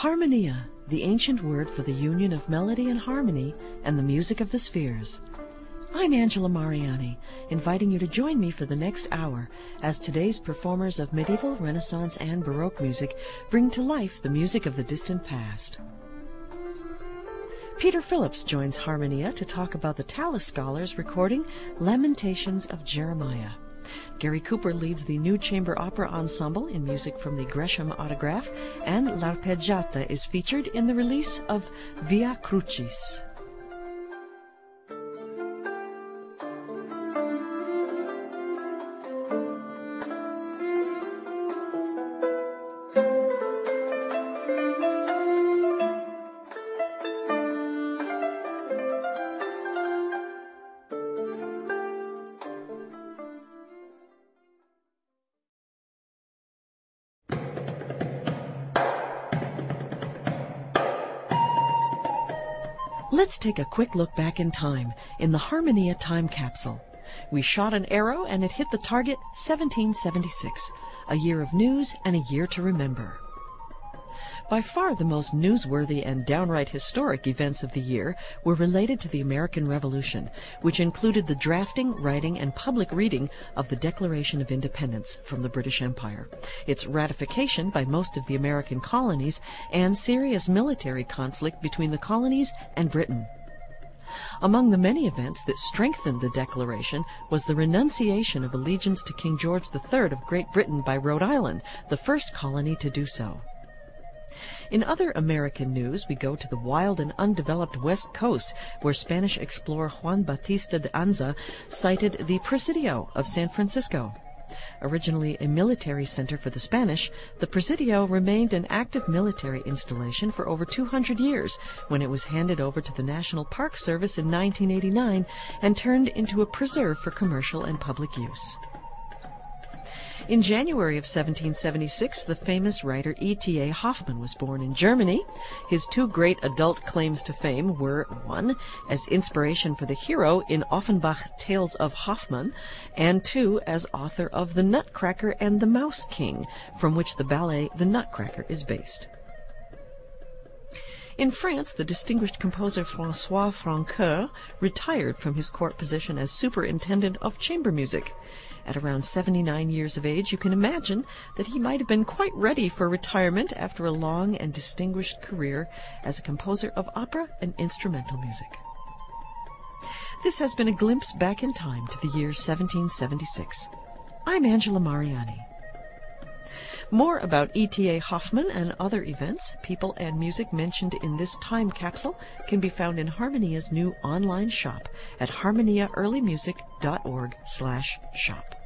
Harmonia, the ancient word for the union of melody and harmony and the music of the spheres. I'm Angela Mariani, inviting you to join me for the next hour as today's performers of medieval, Renaissance, and Baroque music bring to life the music of the distant past. Peter Phillips joins Harmonia to talk about the Tallis Scholars recording Lamentations of Jeremiah. Gary Cooper leads the New Chamber Opera Ensemble in music from the Gresham Autograph, and L'Arpeggiata is featured in the release of Via Crucis. Let's take a quick look back in time in the Harmonia time capsule. We shot an arrow and it hit the target 1776, a year of news and a year to remember. By far the most newsworthy and downright historic events of the year were related to the American Revolution, which included the drafting, writing, and public reading of the Declaration of Independence from the British Empire, its ratification by most of the American colonies, and serious military conflict between the colonies and Britain. Among the many events that strengthened the Declaration was the renunciation of allegiance to King George III of Great Britain by Rhode Island, the first colony to do so. In other American news, we go to the wild and undeveloped West Coast, where Spanish explorer Juan Bautista de Anza sighted the Presidio of San Francisco. Originally a military center for the Spanish, the Presidio remained an active military installation for over 200 years when it was handed over to the National Park Service in 1989 and turned into a preserve for commercial and public use. In January of 1776, the famous writer E.T.A. Hoffmann was born in Germany. His two great adult claims to fame were one, as inspiration for the hero in Offenbach Tales of Hoffmann, and two, as author of The Nutcracker and the Mouse King, from which the ballet The Nutcracker is based. In France, the distinguished composer Francois Francoeur retired from his court position as superintendent of chamber music. At around 79 years of age, you can imagine that he might have been quite ready for retirement after a long and distinguished career as a composer of opera and instrumental music. This has been a glimpse back in time to the year 1776. I'm Angela Mariani. More about E.T.A. Hoffmann and other events, people, and music mentioned in this time capsule can be found in Harmonia's new online shop at harmoniaearlymusic.org/shop.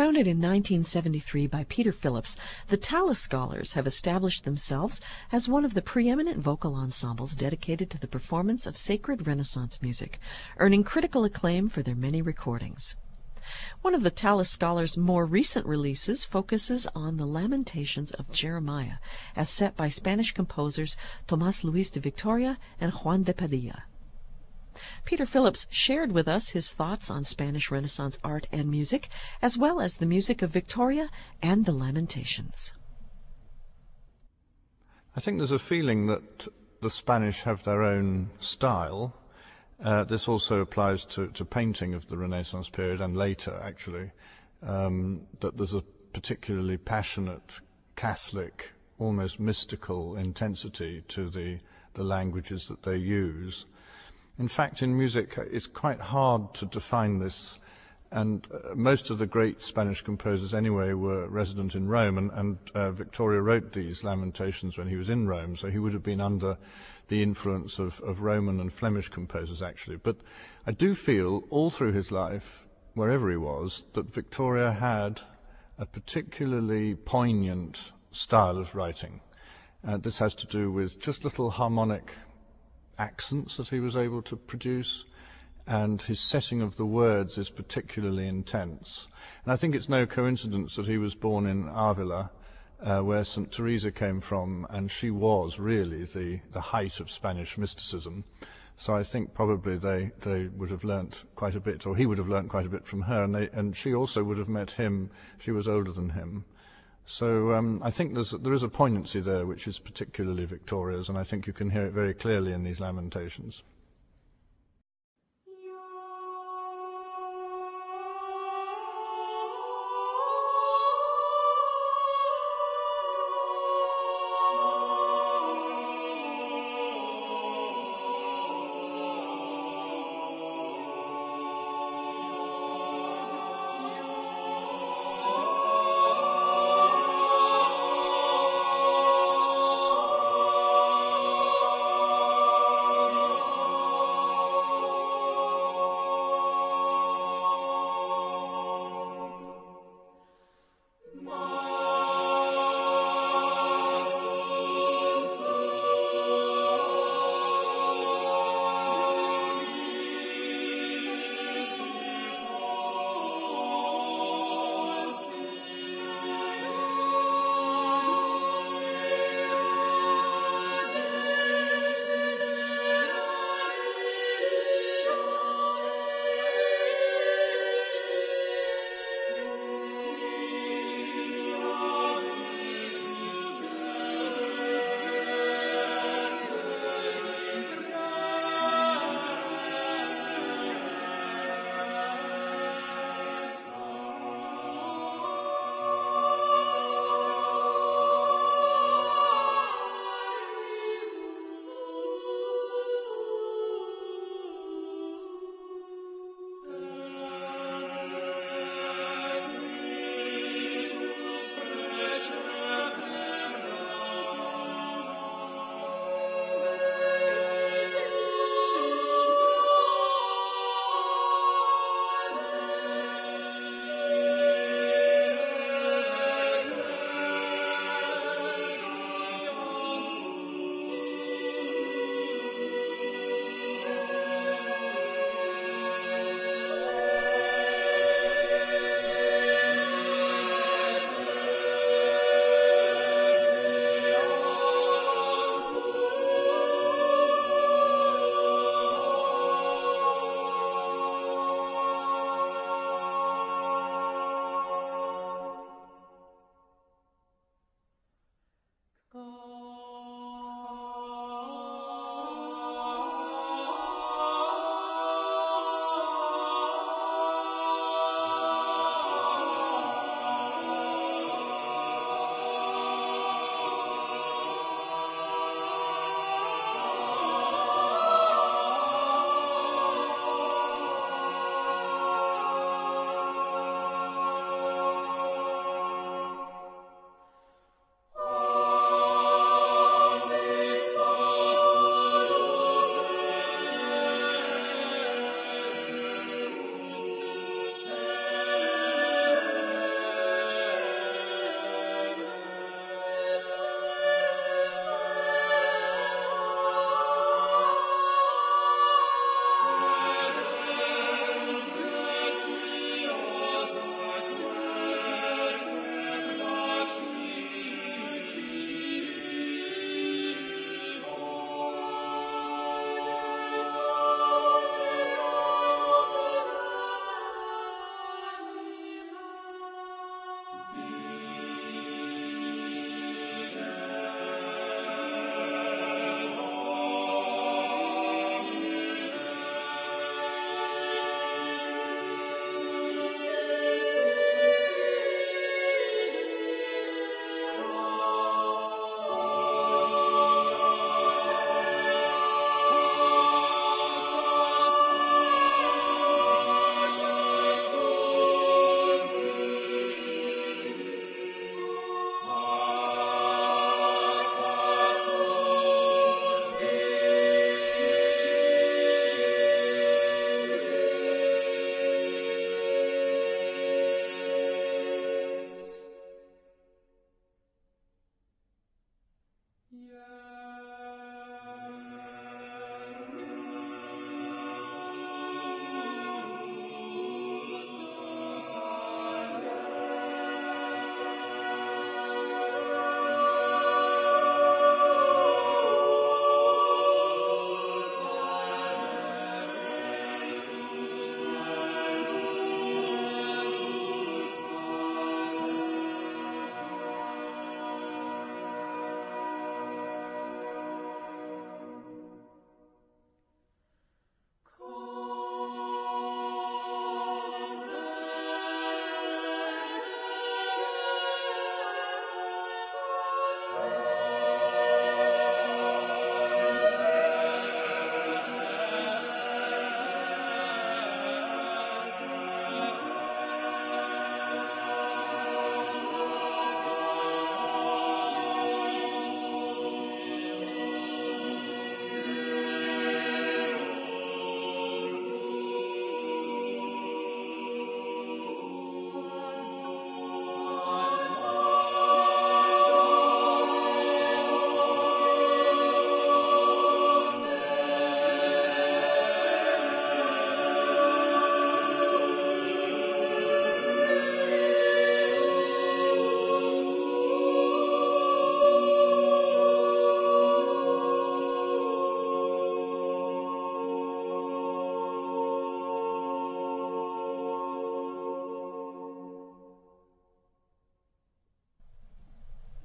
Founded in 1973 by Peter Phillips, the Tallis Scholars have established themselves as one of the preeminent vocal ensembles dedicated to the performance of sacred Renaissance music, earning critical acclaim for their many recordings. One of the Tallis Scholars' more recent releases focuses on the Lamentations of Jeremiah, as set by Spanish composers Tomas Luis de Victoria and Juan de Padilla. Peter Phillips shared with us his thoughts on Spanish Renaissance art and music, as well as the music of Victoria and the Lamentations. I think there's a feeling that the Spanish have their own style. Uh, this also applies to, to, painting of the Renaissance period and later, actually, um, that there's a particularly passionate, Catholic, almost mystical intensity to the, the languages that they use. In fact, in music, it's quite hard to define this. And uh, most of the great Spanish composers, anyway, were resident in Rome. And, and uh, Victoria wrote these lamentations when he was in Rome, so he would have been under the influence of, of Roman and Flemish composers, actually. But I do feel all through his life, wherever he was, that Victoria had a particularly poignant style of writing. Uh, this has to do with just little harmonic accents that he was able to produce, and his setting of the words is particularly intense. And I think it's no coincidence that he was born in Avila, uh, where St. Teresa came from, and she was really the, the height of Spanish mysticism. So I think probably they, they would have learnt quite a bit, or he would have learnt quite a bit from her, and, they, and she also would have met him. She was older than him. So um, I think there is a poignancy there which is particularly Victoria's, and I think you can hear it very clearly in these lamentations.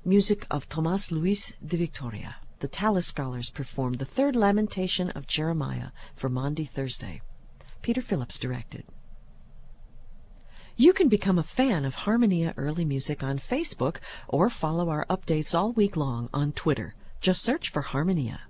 Music of Tomas Luis de Victoria. The Tallis Scholars performed the third lamentation of Jeremiah for Maundy Thursday. Peter Phillips directed. You can become a fan of Harmonia Early Music on Facebook or follow our updates all week long on Twitter. Just search for Harmonia.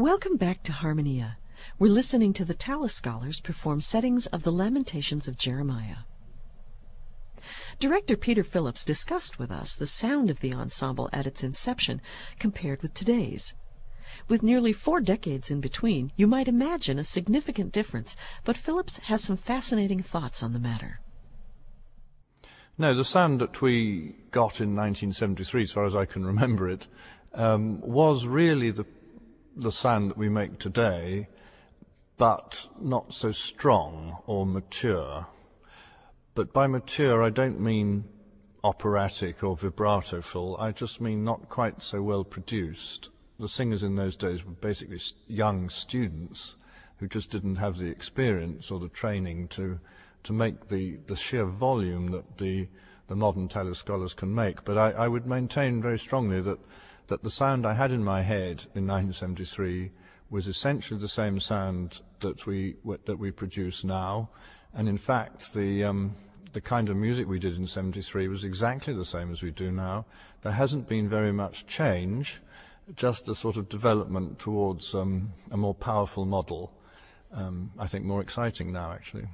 Welcome back to Harmonia. We're listening to the Tallis Scholars perform settings of the Lamentations of Jeremiah. Director Peter Phillips discussed with us the sound of the ensemble at its inception compared with today's. With nearly four decades in between, you might imagine a significant difference, but Phillips has some fascinating thoughts on the matter. No, the sound that we got in 1973, as far as I can remember it, um, was really the the sound that we make today, but not so strong or mature. But by mature, I don't mean operatic or vibrato full. I just mean not quite so well produced. The singers in those days were basically young students who just didn't have the experience or the training to to make the, the sheer volume that the the modern Tallis scholars can make. But I, I would maintain very strongly that that the sound I had in my head in 1973 was essentially the same sound that we that we produce now, and in fact the um, the kind of music we did in 73 was exactly the same as we do now. There hasn't been very much change, just a sort of development towards um, a more powerful model. Um, I think more exciting now, actually.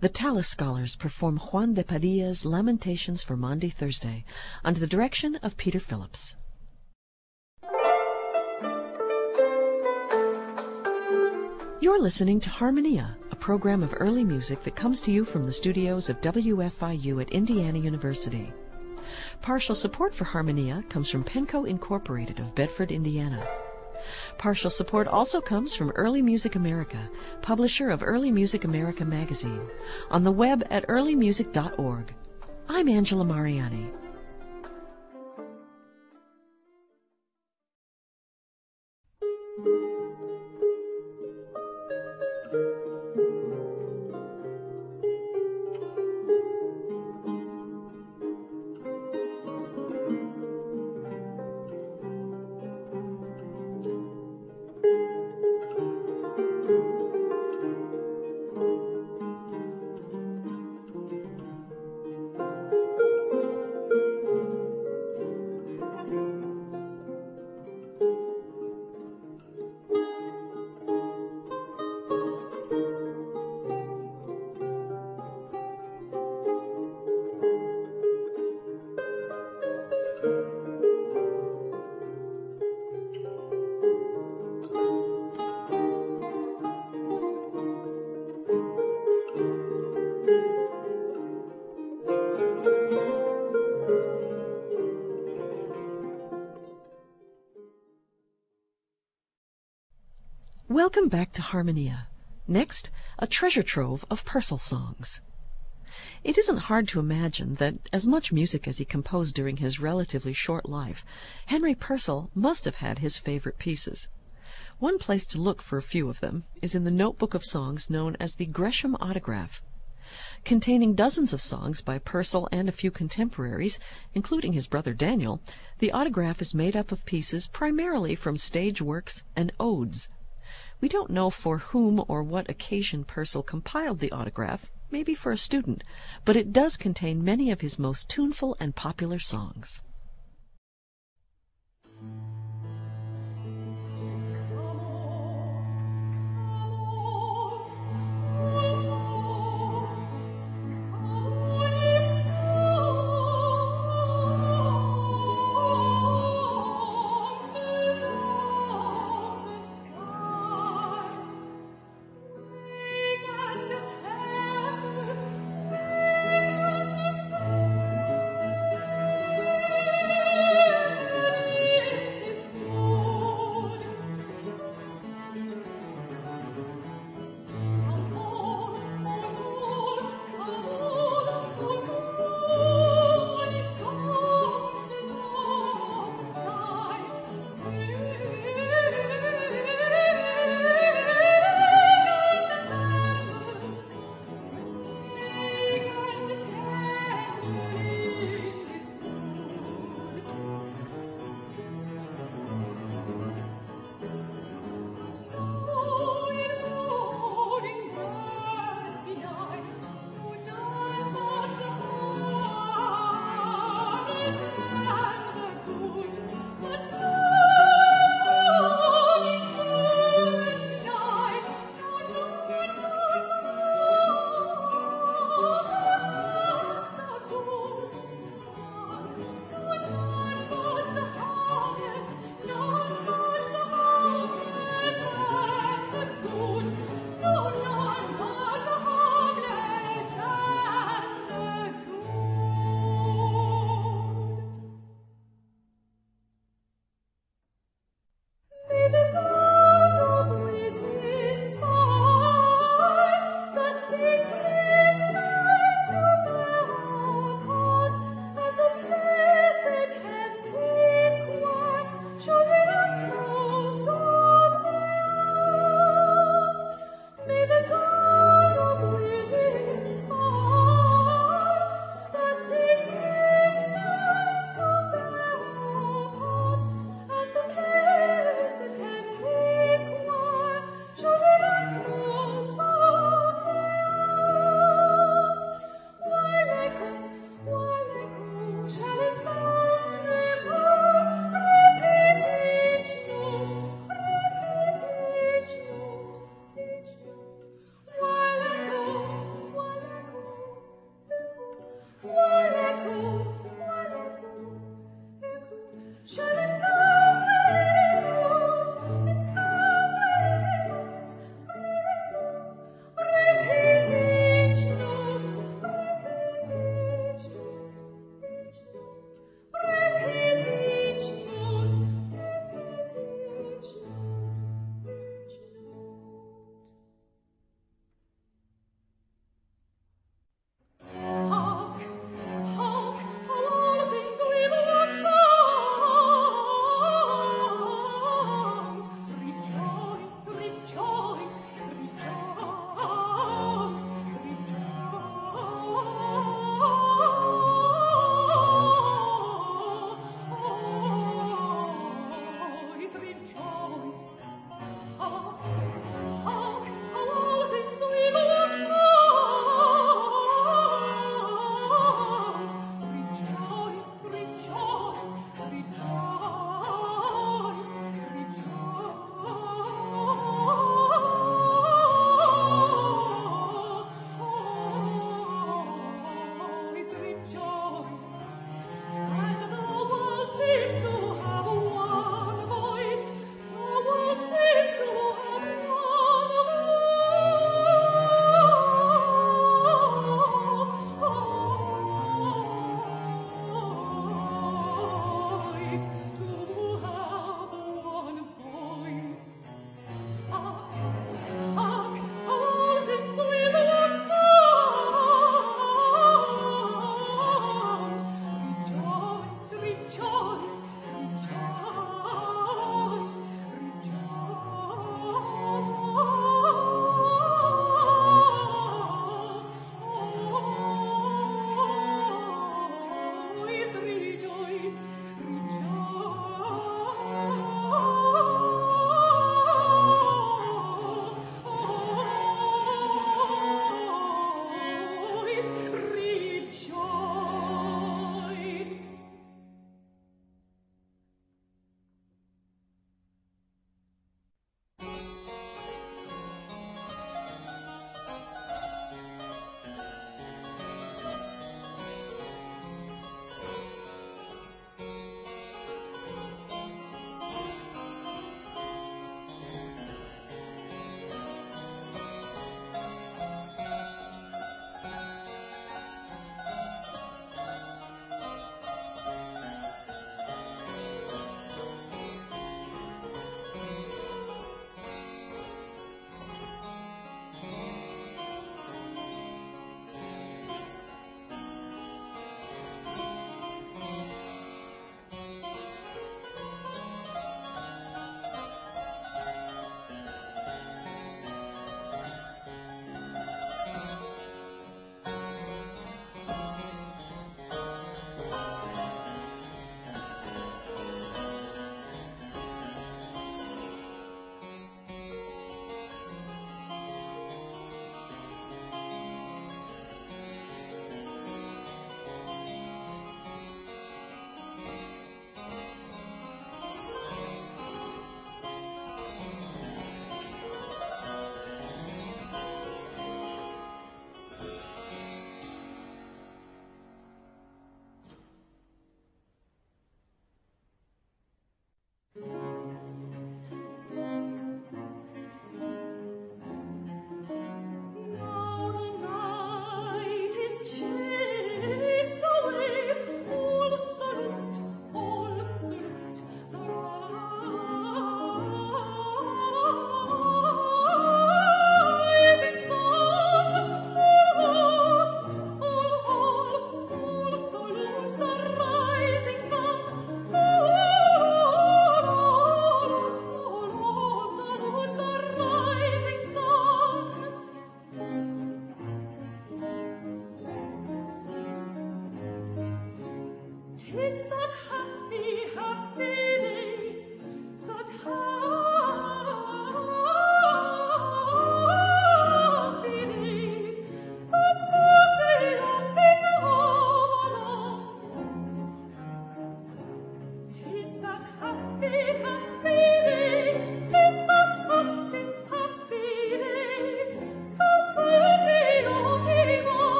The Tallis Scholars perform Juan de Padilla's Lamentations for Maundy Thursday under the direction of Peter Phillips. You're listening to Harmonia, a program of early music that comes to you from the studios of WFIU at Indiana University. Partial support for Harmonia comes from Penco Incorporated of Bedford, Indiana. Partial support also comes from Early Music America, publisher of Early Music America magazine, on the web at earlymusic.org. I'm Angela Mariani. Back to Harmonia. Next, a treasure trove of Purcell songs. It isn't hard to imagine that, as much music as he composed during his relatively short life, Henry Purcell must have had his favorite pieces. One place to look for a few of them is in the notebook of songs known as the Gresham Autograph. Containing dozens of songs by Purcell and a few contemporaries, including his brother Daniel, the autograph is made up of pieces primarily from stage works and odes. We don't know for whom or what occasion Purcell compiled the autograph, maybe for a student, but it does contain many of his most tuneful and popular songs.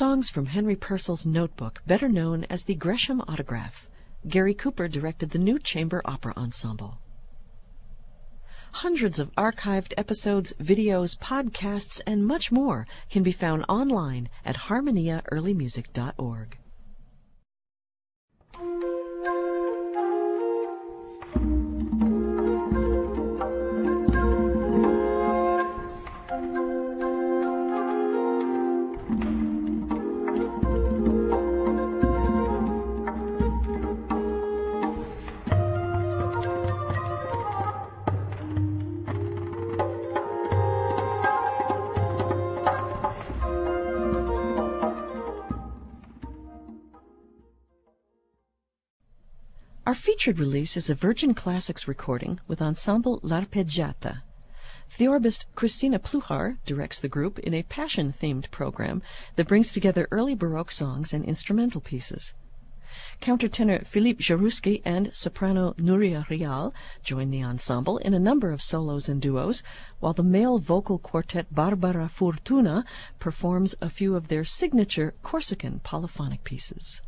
Songs from Henry Purcell's Notebook, better known as the Gresham Autograph. Gary Cooper directed the new chamber opera ensemble. Hundreds of archived episodes, videos, podcasts, and much more can be found online at harmoniaearlymusic.org. featured release is a Virgin Classics recording with ensemble L'Arpeggiata. Theorbist Christina Pluhar directs the group in a passion-themed program that brings together early Baroque songs and instrumental pieces. Countertenor Philippe Jaroussky and soprano Nuria Rial join the ensemble in a number of solos and duos, while the male vocal quartet Barbara Fortuna performs a few of their signature Corsican polyphonic pieces.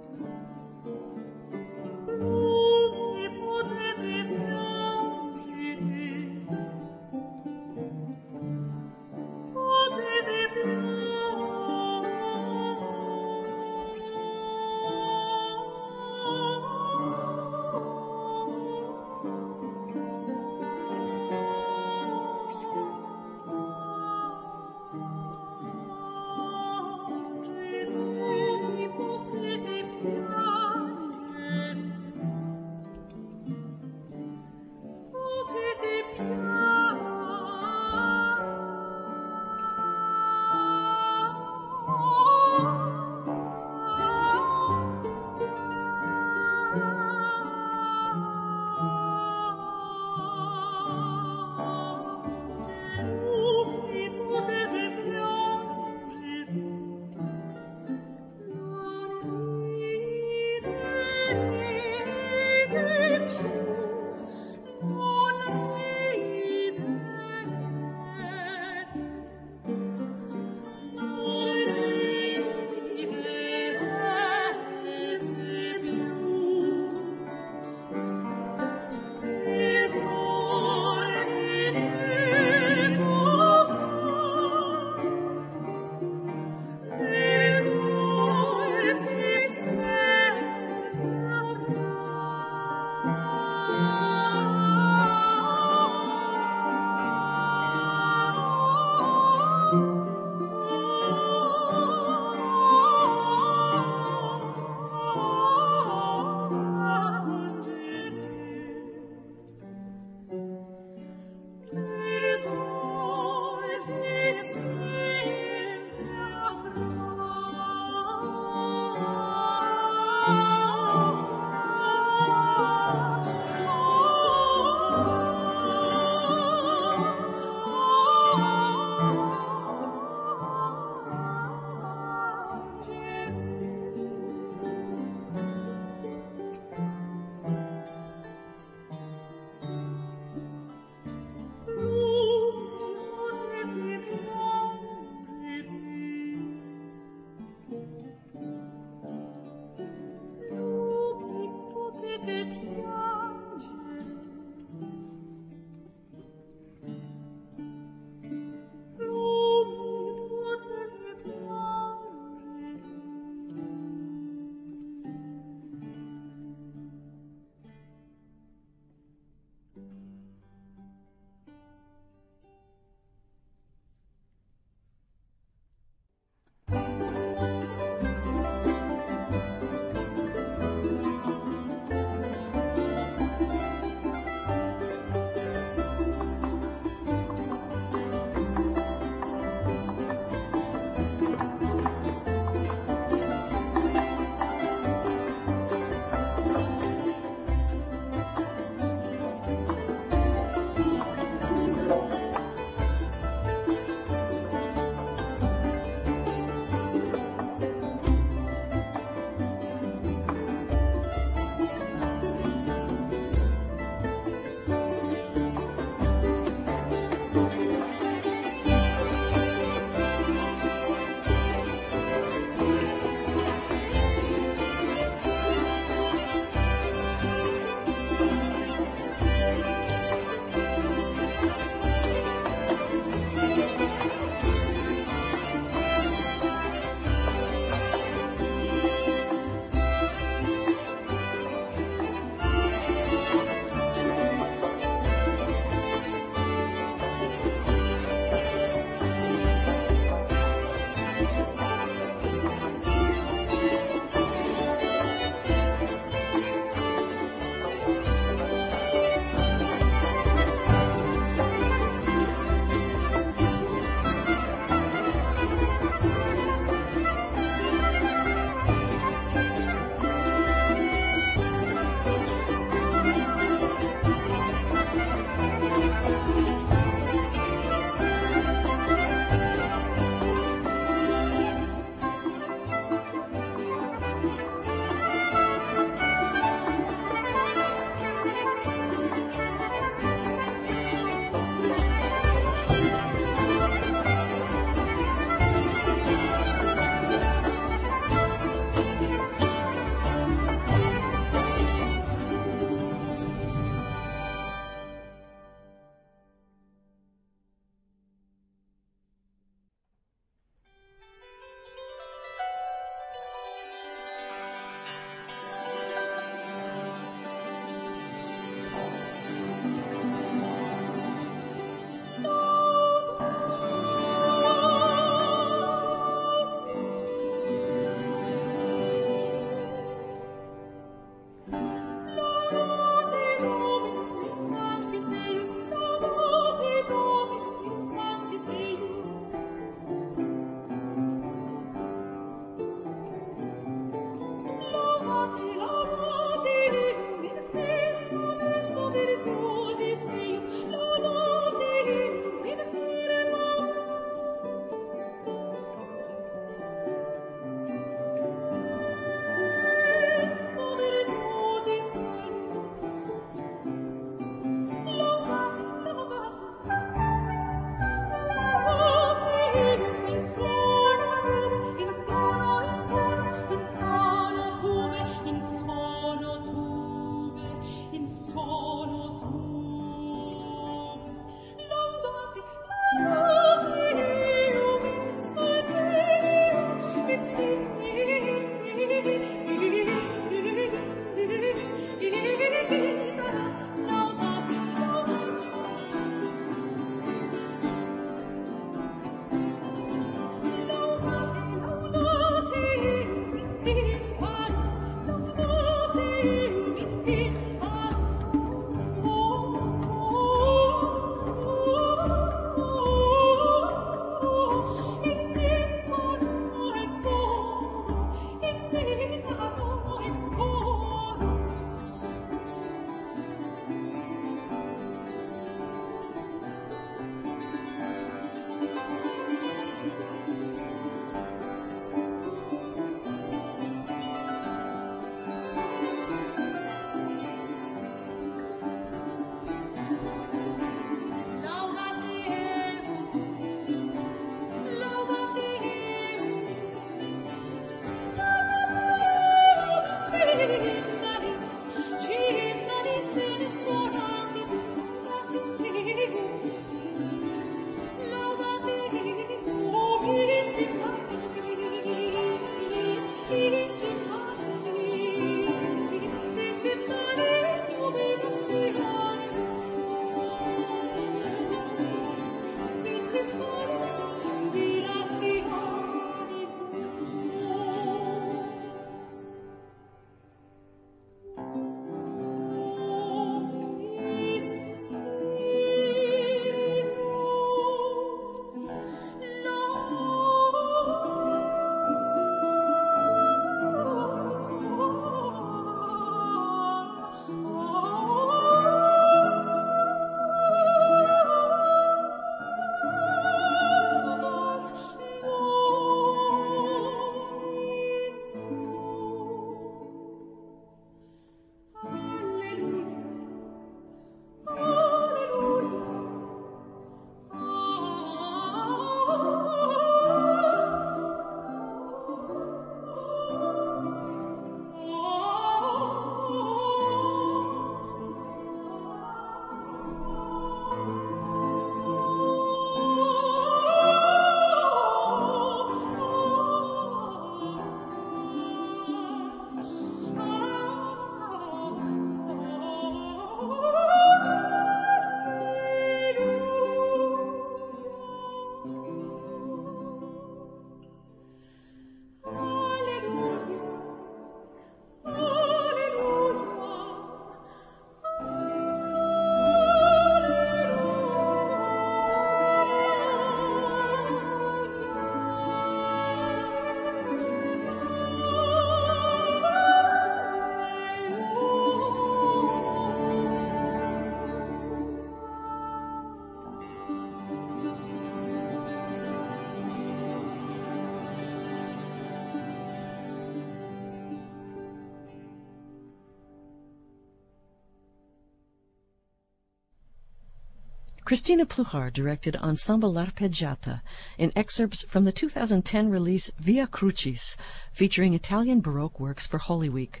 Christina Pluhar directed Ensemble L'Arpeggiata in excerpts from the 2010 release Via Crucis, featuring Italian Baroque works for Holy Week.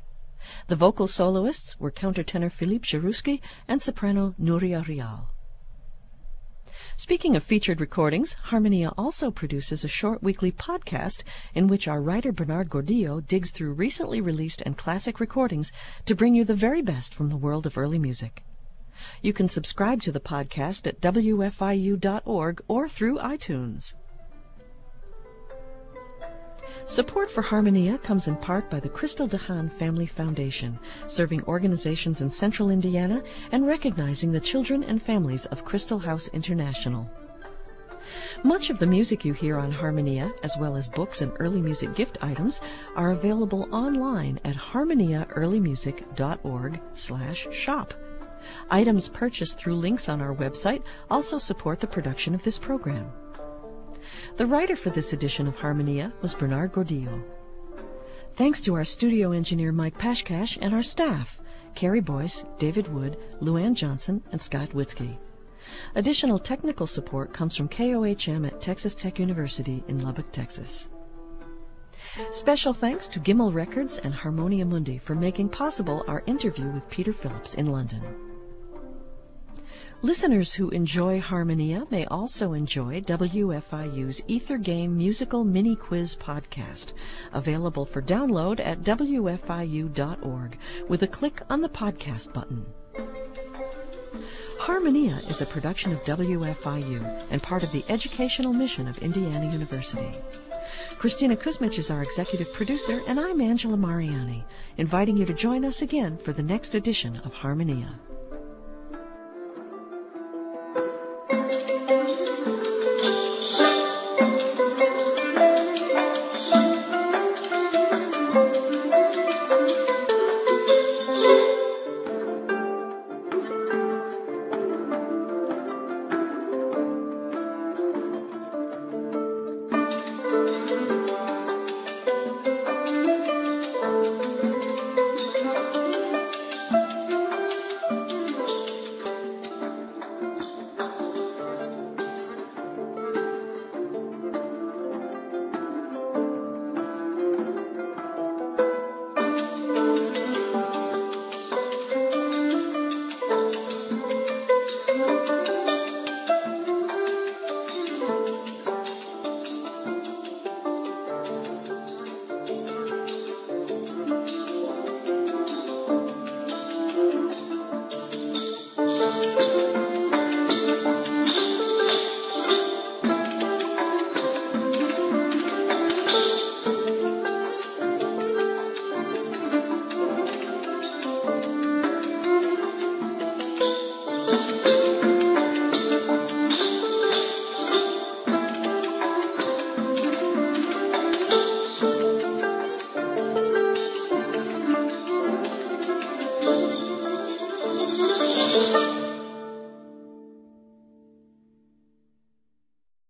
The vocal soloists were countertenor Philippe Jaroussky and soprano Nuria Rial. Speaking of featured recordings, Harmonia also produces a short weekly podcast in which our writer Bernard Gordillo digs through recently released and classic recordings to bring you the very best from the world of early music. You can subscribe to the podcast at wfiu.org or through iTunes. Support for Harmonia comes in part by the Christel DeHaan Family Foundation, serving organizations in central Indiana and recognizing the children and families of Christel House International. Much of the music you hear on Harmonia, as well as books and early music gift items, are available online at harmoniaearlymusic.org/shop. Items purchased through links on our website also support the production of this program. The writer for this edition of Harmonia was Bernard Gordillo. Thanks to our studio engineer Mike Pashkash and our staff, Carrie Boyce, David Wood, Luann Johnson, and Scott Witzke. Additional technical support comes from KOHM at Texas Tech University in Lubbock, Texas. Special thanks to Gimell Records and Harmonia Mundi for making possible our interview with Peter Phillips in London. Listeners who enjoy Harmonia may also enjoy WFIU's Ether Game Musical Mini Quiz podcast, available for download at WFIU.org with a click on the podcast button. Harmonia is a production of WFIU and part of the educational mission of Indiana University. Christina Kuzmich is our executive producer, and I'm Angela Mariani, inviting you to join us again for the next edition of Harmonia.